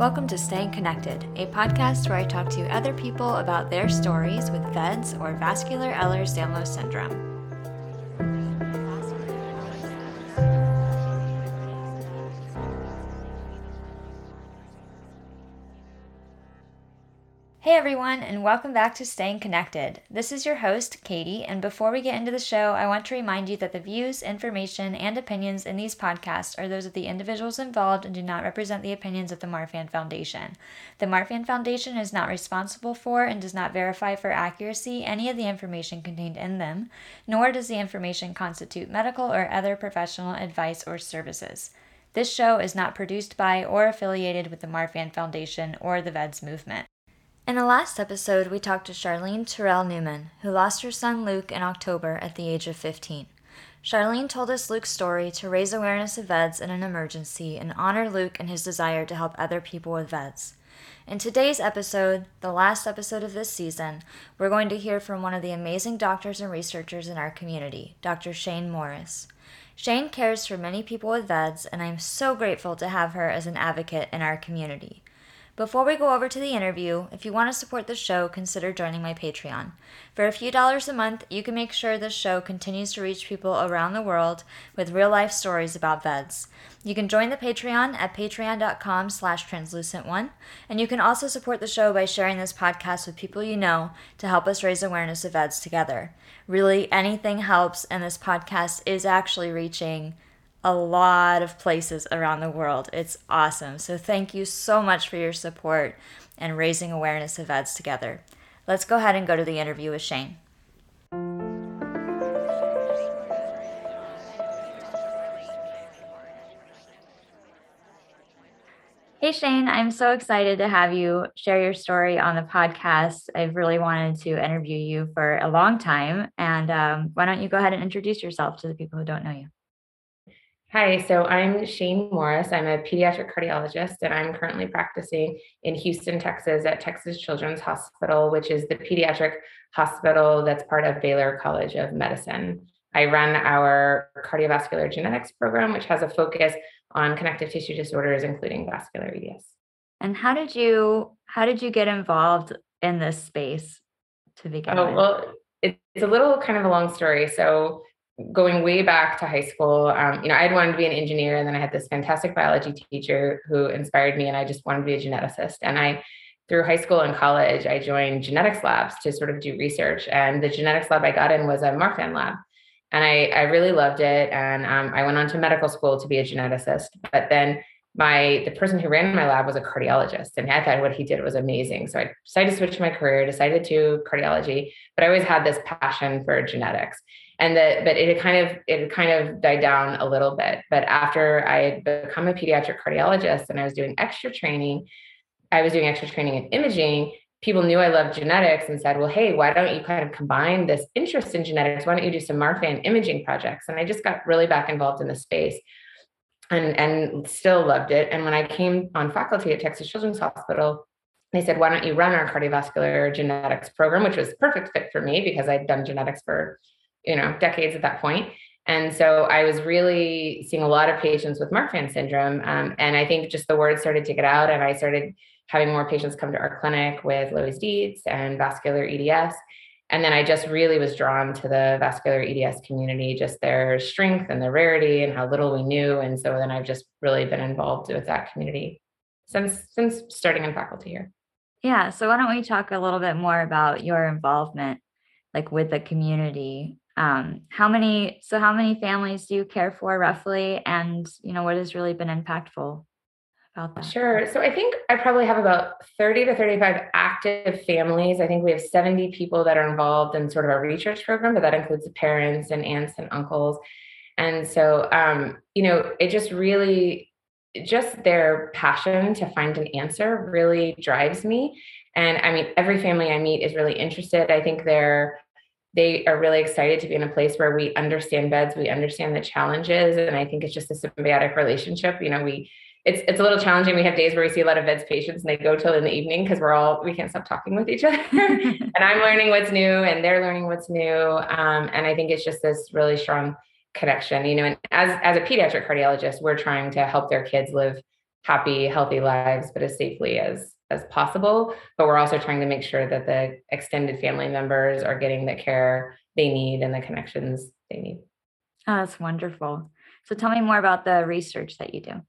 Welcome to Staying Connected, a podcast where I talk to other people about their stories with VEDS or vascular Ehlers-Danlos syndrome. Everyone, and welcome back to Staying Connected. This is your host, Katie, and before we get into the show, I want to remind you that the views, information, and opinions in these podcasts are those of the individuals involved and do not represent the opinions of the Marfan Foundation. The Marfan Foundation is not responsible for and does not verify for accuracy any of the information contained in them, nor does the information constitute medical or other professional advice or services. This show is not produced by or affiliated with the Marfan Foundation or the VEDS movement. In the last episode, we talked to Charlene Terrell Newman, who lost her son Luke in October at the age of 15. Charlene told us Luke's story to raise awareness of VEDS in an emergency and honor Luke and his desire to help other people with VEDS. In today's episode, the last episode of this season, we're going to hear from one of the amazing doctors and researchers in our community, Dr. Shaine Morris. Shaine cares for many people with VEDS, and I'm so grateful to have her as an advocate in our community. Before we go over to the interview, if you want to support the show, consider joining my Patreon. For a few dollars a month, you can make sure this show continues to reach people around the world with real life stories about VEDS. You can join the Patreon at patreon.com slash translucent1, and you can also support the show by sharing this podcast with people you know to help us raise awareness of VEDS together. Really, anything helps, and this podcast is actually reaching a lot of places around the world. It's awesome. So thank you so much for your support and raising awareness of VEDS together. Let's go ahead and go to the interview with Shaine. Hey Shaine, I'm so excited to have you share your story on the podcast. I've really wanted to interview you for a long time. And um, why don't you go ahead and introduce yourself to the people who don't know you? Hi, so I'm Shaine Morris. I'm a pediatric cardiologist, and I'm currently practicing in Houston, Texas at Texas Children's Hospital, which is the pediatric hospital that's part of Baylor College of Medicine. I run our cardiovascular genetics program, which has a focus on connective tissue disorders, including vascular EDS. And how did you how did you get involved in this space to begin oh, with? Well, it's a little kind of a long story. So going way back to high school, um, you know, I had wanted to be an engineer, and then I had this fantastic biology teacher who inspired me, and I just wanted to be a geneticist. And I, through high school and college, I joined genetics labs to sort of do research. And the genetics lab I got in was a Marfan lab, and I, I really loved it. And um, I went on to medical school to be a geneticist. But then my the person who ran my lab was a cardiologist, and I thought what he did was amazing. So I decided to switch my career, decided to cardiology, but I always had this passion for genetics and that but it kind of it kind of died down a little bit. But after i had become a pediatric cardiologist and i was doing extra training i was doing extra training in imaging people knew i loved genetics and said well hey why don't you kind of combine this interest in genetics? Why don't you do some marfan imaging projects? And i just got really back involved in the space and and still loved it. And when i came on faculty at texas children's hospital they said why don't you run our cardiovascular genetics program which was perfect fit for me because i'd done genetics for you know, decades at that point. And so I was really seeing a lot of patients with Marfan syndrome. Um, and I think just the word started to get out, and I started having more patients come to our clinic with Loeys Dietz and vascular EDS. And then I just really was drawn to the vascular EDS community, just their strength and their rarity and how little we knew. And so then I've just really been involved with that community since since starting in faculty here. Yeah. So why don't we talk a little bit more about your involvement like with the community um, how many so how many families do you care for roughly? And you know what has really been impactful about that? Sure. So i think i probably have about 30 to 35 active families. I think we have 70 people that are involved in sort of our research program but that includes the parents and aunts and uncles. And so um, you know it just really just their passion to find an answer really drives me. And i mean every family i meet is really interested. I think they're they are really excited to be in a place where we understand VEDS, we understand the challenges, and I think it's just a symbiotic relationship. You know, we it's it's a little challenging. We have days where we see a lot of VEDS patients and they go till in the evening because we're all we can't stop talking with each other. and I'm learning what's new and they're learning what's new. Um, and I think it's just this really strong connection. You know, and as as a pediatric cardiologist, we're trying to help their kids live happy, healthy lives, but as safely as as possible. But we're also trying to make sure that the extended family members are getting the care they need and the connections they need. Oh, that's wonderful. So tell me more about the research that you do.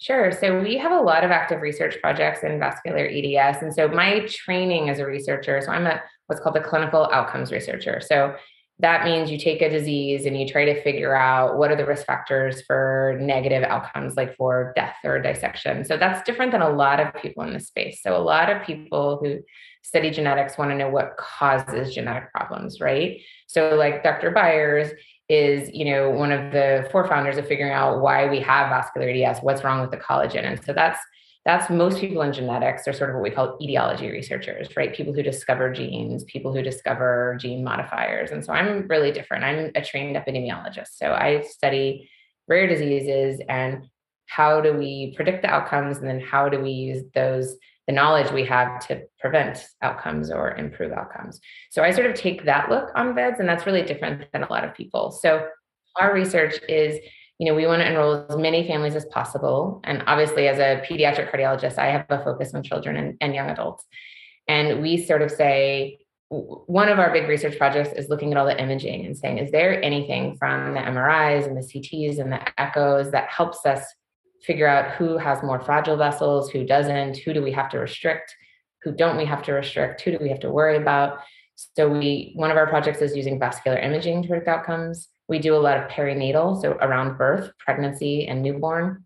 Sure. So we have a lot of active research projects in vascular EDS. And so my training as a researcher, so I'm a what's called a clinical outcomes researcher. So that means you take a disease and you try to figure out what are the risk factors for negative outcomes like for death or dissection. So that's different than a lot of people in this space. So a lot of people who study genetics want to know what causes genetic problems right? So like dr byers is you know one of the forefounders of figuring out why we have vascular eds what's wrong with the collagen. And so that's that's most people in genetics are sort of what we call etiology researchers, right? People who discover genes, people who discover gene modifiers. And so I'm really different. I'm a trained epidemiologist. So I study rare diseases and how do we predict the outcomes and then how do we use those the knowledge we have to prevent outcomes or improve outcomes. So I sort of take that look on VEDS and that's really different than a lot of people. So our research is you know, we want to enroll as many families as possible. And obviously, as a pediatric cardiologist, I have a focus on children and, and young adults. And we sort of say, one of our big research projects is looking at all the imaging and saying, is there anything from the MRIs and the CTs and the echoes that helps us figure out who has more fragile vessels, who doesn't, who do we have to restrict, who don't we have to restrict, who do we have to worry about? So we one of our projects is using vascular imaging to predict outcomes. We do a lot of perinatal, so around birth, pregnancy, and newborn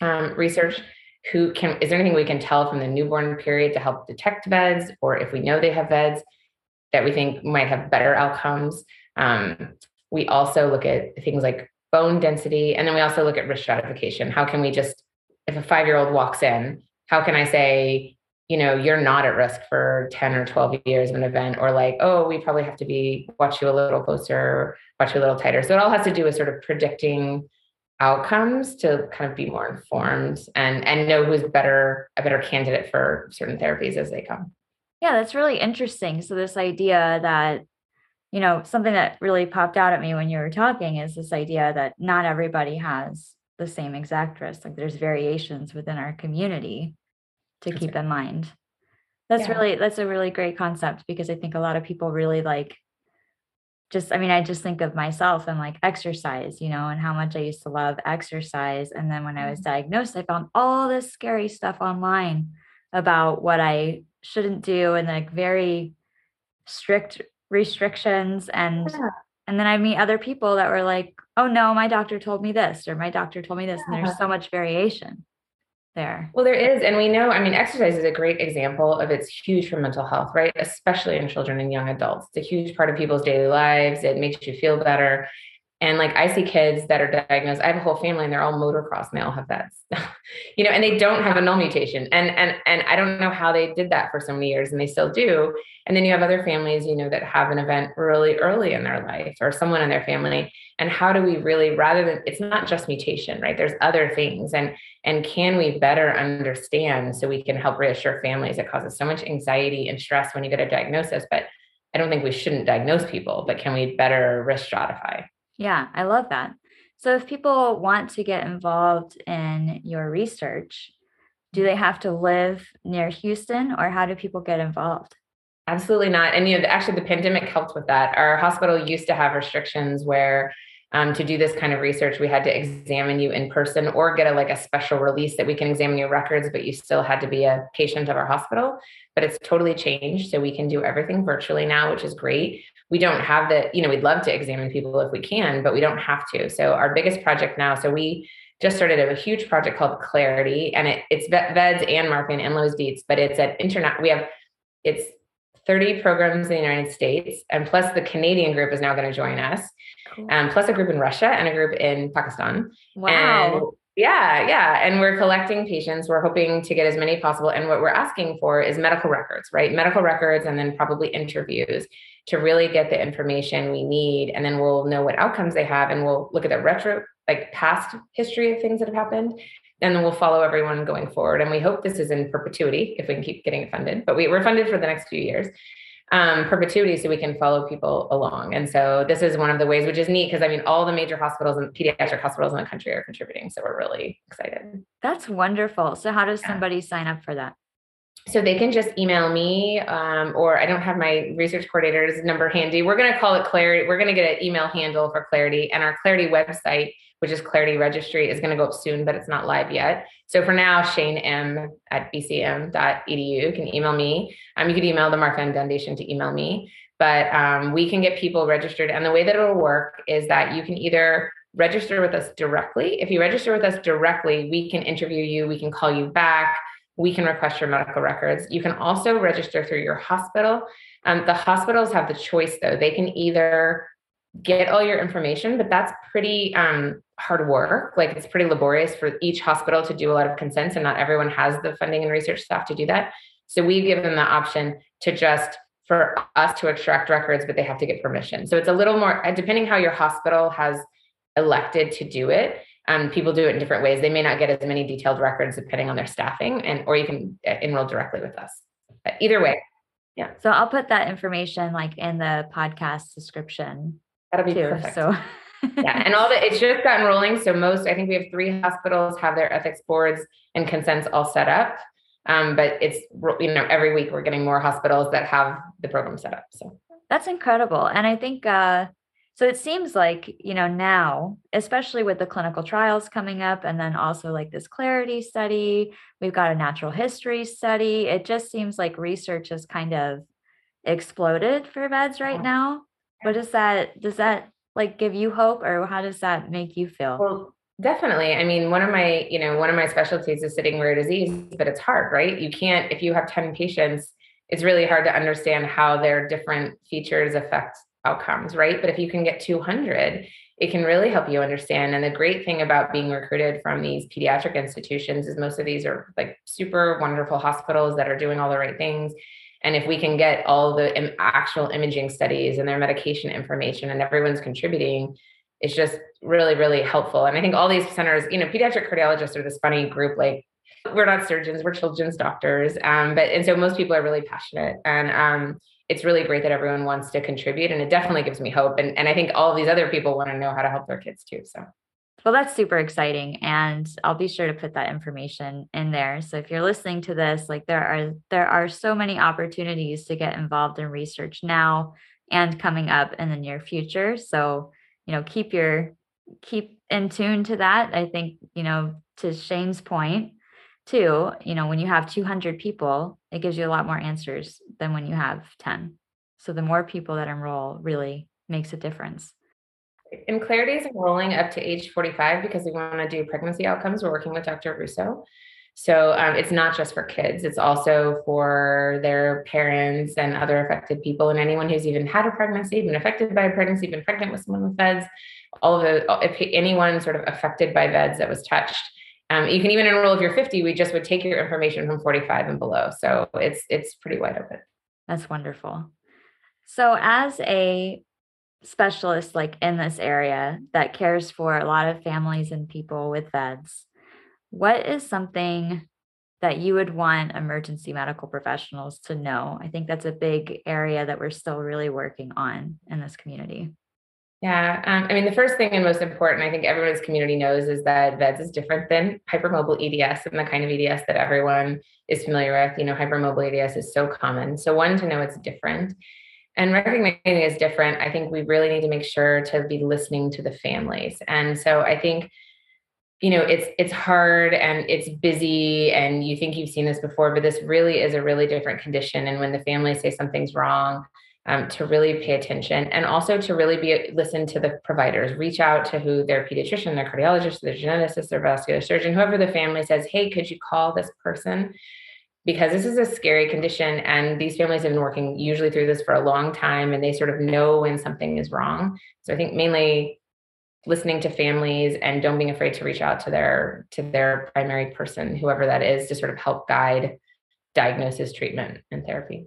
um, research. Who can is there anything we can tell from the newborn period to help detect VEDS, or if we know they have VEDS, that we think might have better outcomes? Um, we also look at things like bone density, and then we also look at risk stratification. How can we just, if a five year old walks in, how can I say, you know, you're not at risk for 10 or 12 years of an event, or like, oh, we probably have to be watch you a little closer, watch you a little tighter. So it all has to do with sort of predicting outcomes to kind of be more informed and and know who's better a better candidate for certain therapies as they come. Yeah, that's really interesting. So this idea that you know, something that really popped out at me when you were talking is this idea that not everybody has the same exact risk. Like there's variations within our community to keep in mind. That's yeah. really that's a really great concept because I think a lot of people really like just I mean I just think of myself and like exercise, you know, and how much I used to love exercise and then when I was mm-hmm. diagnosed I found all this scary stuff online about what I shouldn't do and like very strict restrictions and yeah. and then I meet other people that were like, "Oh no, my doctor told me this or my doctor told me this." Yeah. And there's so much variation there? Well, there is. And we know, I mean, exercise is a great example of it's huge for mental health, right? Especially in children and young adults. It's a huge part of people's daily lives. It makes you feel better. And like I see kids that are diagnosed, I have a whole family and they're all motocross and they all have that, you know, and they don't have a null mutation. And and and I don't know how they did that for so many years and they still do. And then you have other families, you know, that have an event really early in their life or someone in their family. And how do we really, rather than it's not just mutation, right? There's other things. And and can we better understand so we can help reassure families? It causes so much anxiety and stress when you get a diagnosis, but I don't think we shouldn't diagnose people, but can we better risk stratify? Yeah, I love that. So if people want to get involved in your research, do they have to live near Houston or how do people get involved? Absolutely not. And you know, actually the pandemic helped with that. Our hospital used to have restrictions where um, to do this kind of research, we had to examine you in person or get a like a special release that we can examine your records, but you still had to be a patient of our hospital. But it's totally changed. So we can do everything virtually now, which is great we don't have the, you know, we'd love to examine people if we can, but we don't have to. So our biggest project now, so we just started a huge project called Clarity, and it, it's VEDS and Marfan and Loeys-Dietz, but it's at internet. We have it's 30 programs in the United States, and plus the Canadian group is now going to join us, cool. um, plus a group in Russia and a group in Pakistan. Wow. And yeah, yeah. And we're collecting patients. We're hoping to get as many possible. And what we're asking for is medical records, right? Medical records and then probably interviews to really get the information we need. And then we'll know what outcomes they have and we'll look at the retro, like past history of things that have happened. And then we'll follow everyone going forward. And we hope this is in perpetuity if we can keep getting it funded. But we, we're funded for the next few years. um, perpetuity so we can follow people along. And so this is one of the ways, which is neat because I mean, all the major hospitals and pediatric hospitals in the country are contributing. So we're really excited. That's wonderful. So, how does somebody sign up for that? So they can just email me, um, or I don't have my research coordinator's number handy. We're going to call it Clarity. We're going to get an email handle for Clarity, and our Clarity website, which is Clarity Registry, is going to go up soon, but it's not live yet. So for now, Shane M at bcm.edu can email me. Um, you could email the Marfan Foundation to email me, but um, we can get people registered. And the way that it'll work is that you can either register with us directly. If you register with us directly, we can interview you, we can call you back we can request your medical records. You can also register through your hospital. Um, the hospitals have the choice, though. They can either get all your information, but that's pretty um, hard work. Like it's pretty laborious for each hospital to do a lot of consents, and not everyone has the funding and research staff to do that. So we give them the option to just for us to extract records, but they have to get permission. So it's a little more depending how your hospital has elected to do it um, people do it in different ways. They may not get as many detailed records depending on their staffing, and or you can uh, enroll directly with us. But either way, yeah. So I'll put that information like in the podcast description. That'll be too, perfect. So yeah, and all the it's just gotten rolling. So most, I think we have three hospitals have their ethics boards and consents all set up. Um, but it's you know every week we're getting more hospitals that have the program set up. So that's incredible, and I think uh, so it seems like, you know, now, especially with the clinical trials coming up, and then also like this clarity study, we've got a natural history study. It just seems like research has kind of exploded for VEDS right now. What does that, does that like give you hope or how does that make you feel? Well, definitely. I mean, one of my, you know, one of my specialties is sitting rare disease, but it's hard, right? You can't, if you have 10 patients, it's really hard to understand how their different features affect outcomes, right? But if you can get 200, it can really help you understand. And the great thing about being recruited from these pediatric institutions is most of these are like super wonderful hospitals that are doing all the right things. And if we can get all the actual imaging studies and their medication information and everyone's contributing, it's just really, really helpful. And I think all these centers, you know, pediatric cardiologists are this funny group, like we're not surgeons, we're children's doctors. Um, but and so most people are really passionate. And um, it's really great that everyone wants to contribute and it definitely gives me hope and, and i think all these other people want to know how to help their kids too so well that's super exciting and i'll be sure to put that information in there. So if you're listening to this like there are there are so many opportunities to get involved in research now and coming up in the near future. So you know keep your keep in tune to that. I think you know to shaine's point too you know when you have 200 people it gives you a lot more answers than when you have 10 so the more people that enroll really makes a difference and clarity is enrolling up to age 45 because we want to do pregnancy outcomes we're working with dr russo so um, it's not just for kids it's also for their parents and other affected people and anyone who's even had a pregnancy been affected by a pregnancy been pregnant with someone with veds all of the if anyone sort of affected by veds that was touched um, you can even enroll if you're 50. We just would take your information from 45 and below. So it's it's pretty wide open. That's wonderful. So as a specialist like in this area that cares for a lot of families and people with VEDS, what is something that you would want emergency medical professionals to know? I think that's a big area that we're still really working on in this community. Yeah, um, I mean, the first thing and most important, I think everyone's community knows is that VEDS is different than hypermobile EDS and the kind of EDS that everyone is familiar with. You know, hypermobile EDS is so common. So, one, to know it's different. And recognizing is different, I think we really need to make sure to be listening to the families. And so, I think you know it's it's hard and it's busy and you think you've seen this before but this really is a really different condition. And when the families say something's wrong um, to really pay attention and also to really be listen to the providers reach out to who their pediatrician their cardiologist their geneticist their vascular surgeon whoever the family says hey could you call this person because this is a scary condition and these families have been working usually through this for a long time and they sort of know when something is wrong so i think mainly listening to families and don't being afraid to reach out to their to their primary person whoever that is to sort of help guide diagnosis treatment and therapy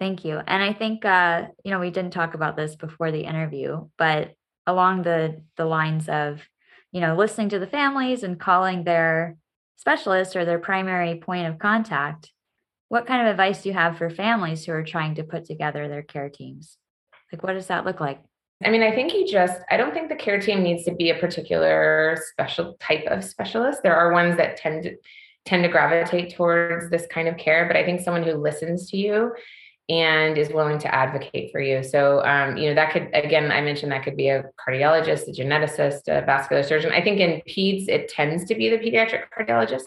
Thank you. And I think uh, you know, we didn't talk about this before the interview, but along the the lines of, you know, listening to the families and calling their specialist or their primary point of contact, what kind of advice do you have for families who are trying to put together their care teams? Like, what does that look like? I mean, I think you just, I don't think the care team needs to be a particular special type of specialist. There are ones that tend to tend to gravitate towards this kind of care, but I think someone who listens to you and is willing to advocate for you. So, um, you know, that could, again, I mentioned that could be a cardiologist, a geneticist, a vascular surgeon. I think in peds, it tends to be the pediatric cardiologist.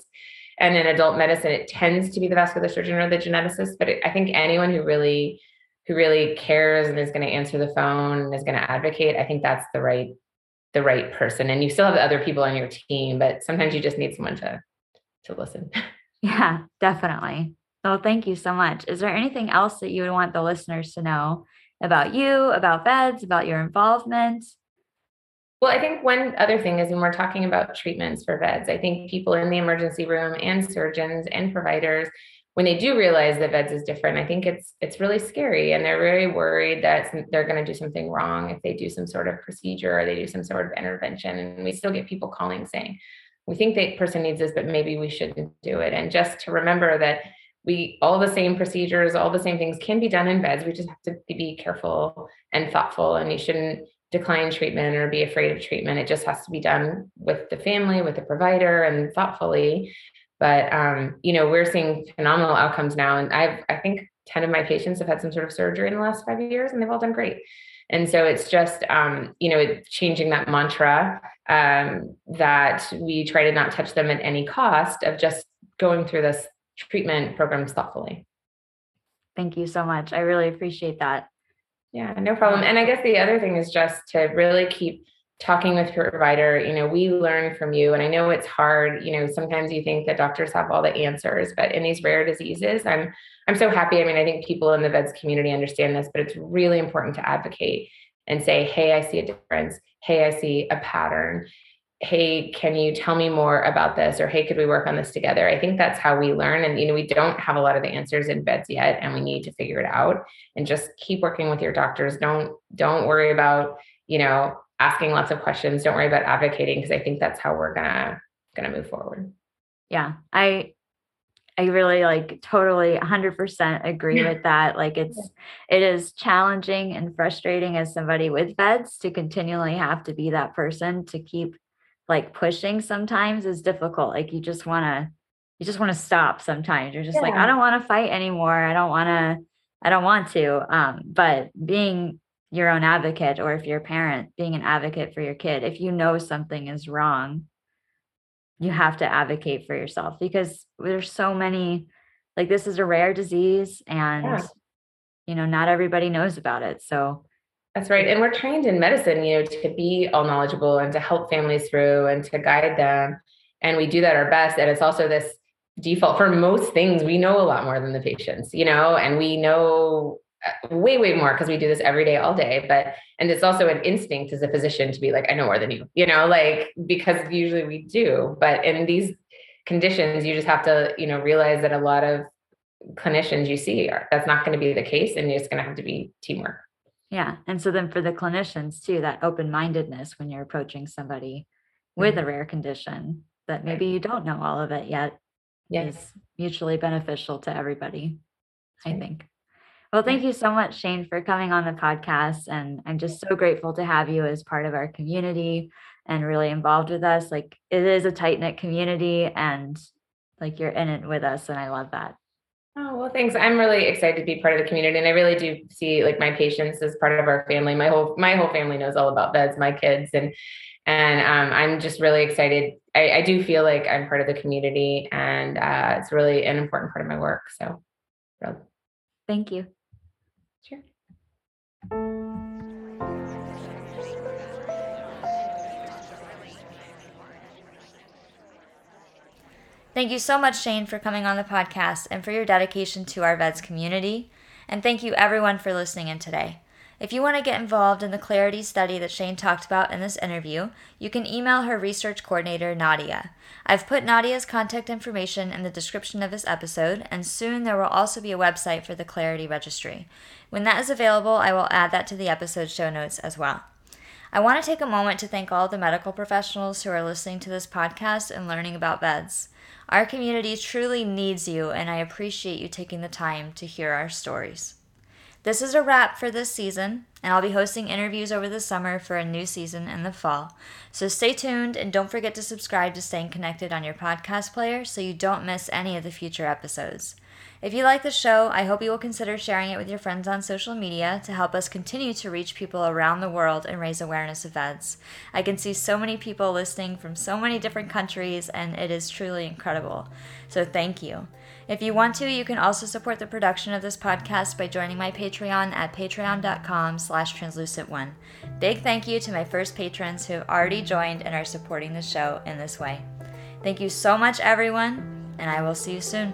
And in adult medicine, it tends to be the vascular surgeon or the geneticist. But it, I think anyone who really who really cares and is going to answer the phone and is going to advocate, I think that's the right the right person. And you still have other people on your team, but sometimes you just need someone to to listen. Yeah, definitely. Well, thank you so much. Is there anything else that you would want the listeners to know about you, about VEDS, about your involvement? Well, I think one other thing is when we're talking about treatments for VEDS, I think people in the emergency room and surgeons and providers when they do realize that VEDS is different, I think it's it's really scary, and they're very worried that they're going to do something wrong if they do some sort of procedure or they do some sort of intervention. And we still get people calling saying, "We think that person needs this, but maybe we shouldn't do it." And just to remember that we all the same procedures, all the same things can be done in VEDS We just have to be careful and thoughtful, and you shouldn't decline treatment or be afraid of treatment. It just has to be done with the family, with the provider, and thoughtfully. But um, you know, we're seeing phenomenal outcomes now, and I've I think ten of my patients have had some sort of surgery in the last five years, and they've all done great. And so it's just um, you know changing that mantra um, that we try to not touch them at any cost of just going through this treatment programs thoughtfully. Thank you so much. I really appreciate that. Yeah, no problem. And I guess the other thing is just to really keep talking with your provider you know we learn from you and i know it's hard you know sometimes you think that doctors have all the answers but in these rare diseases i'm i'm so happy i mean i think people in the veds community understand this but it's really important to advocate and say hey i see a difference hey i see a pattern hey can you tell me more about this? Or hey could we work on this together? I think that's how we learn. And you know we don't have a lot of the answers in VEDS yet and we need to figure it out. And just keep working with your doctors. Don't don't worry about you know asking lots of questions. Don't worry about advocating because I think that's how we're gonna gonna move forward. Yeah, I I really like totally 100% agree with that. Like it's it is challenging and frustrating as somebody with VEDS to continually have to be that person to keep like pushing sometimes is difficult. Like you just want to you just want to stop sometimes. You're just yeah. like I don't want to fight anymore. I don't want to I don't want to um but being your own advocate or if you're a parent being an advocate for your kid if you know something is wrong you have to advocate for yourself because there's so many like this is a rare disease and yeah. you know not everybody knows about it so that's right. And we're trained in medicine you know to be all knowledgeable and to help families through and to guide them. And we do that our best. And it's also this default for most things we know a lot more than the patients you know and we know uh, way way more because we do this every day all day. But and it's also an instinct as a physician to be like i know more than you you know like because usually we do. But in these conditions you just have to you know realize that a lot of clinicians you see are that's not going to be the case and it's going to have to be teamwork yeah and so then for the clinicians too that open-mindedness when you're approaching somebody with mm-hmm. a rare condition that maybe you don't know all of it yet yes. is mutually beneficial to everybody i think well, thank you so much, Shaine, for coming on the podcast. And I'm just so grateful to have you as part of our community and really involved with us. Like it is a tight knit community and like you're in it with us. And I love that. Oh, well, thanks. I'm really excited to be part of the community. And I really do see like my patients as part of our family. My whole, my whole family knows all about VEDS, my kids. And, and um, I'm just really excited. I, I, do feel like I'm part of the community and uh, it's really an important part of my work. So, really. thank you. Thank you so much, Shaine, for coming on the podcast and for your dedication to our VEDS community. And thank you, everyone, for listening in today. If you want to get involved in the Clarity study that Shaine talked about in this interview, you can email her research coordinator, Nadia. I've put Nadia's contact information in the description of this episode, and soon there will also be a website for the Clarity registry. When that is available, I will add that to the episode show notes as well. I want to take a moment to thank all the medical professionals who are listening to this podcast and learning about veds. Our community truly needs you, and I appreciate you taking the time to hear our stories. This is a wrap for this season, and I'll be hosting interviews over the summer for a new season in the fall. So stay tuned and don't forget to subscribe to Staying Connected on your podcast player so you don't miss any of the future episodes. If you like the show, I hope you will consider sharing it with your friends on social media to help us continue to reach people around the world and raise awareness of VEDS. I can see so many people listening from so many different countries, and it is truly incredible. So thank you. If you want to, you can also support the production of this podcast by joining my Patreon at patreon.com slash translucent one. Big thank you to my first patrons who have already joined and are supporting the show in this way. Thank you so much, everyone, and I will see you soon.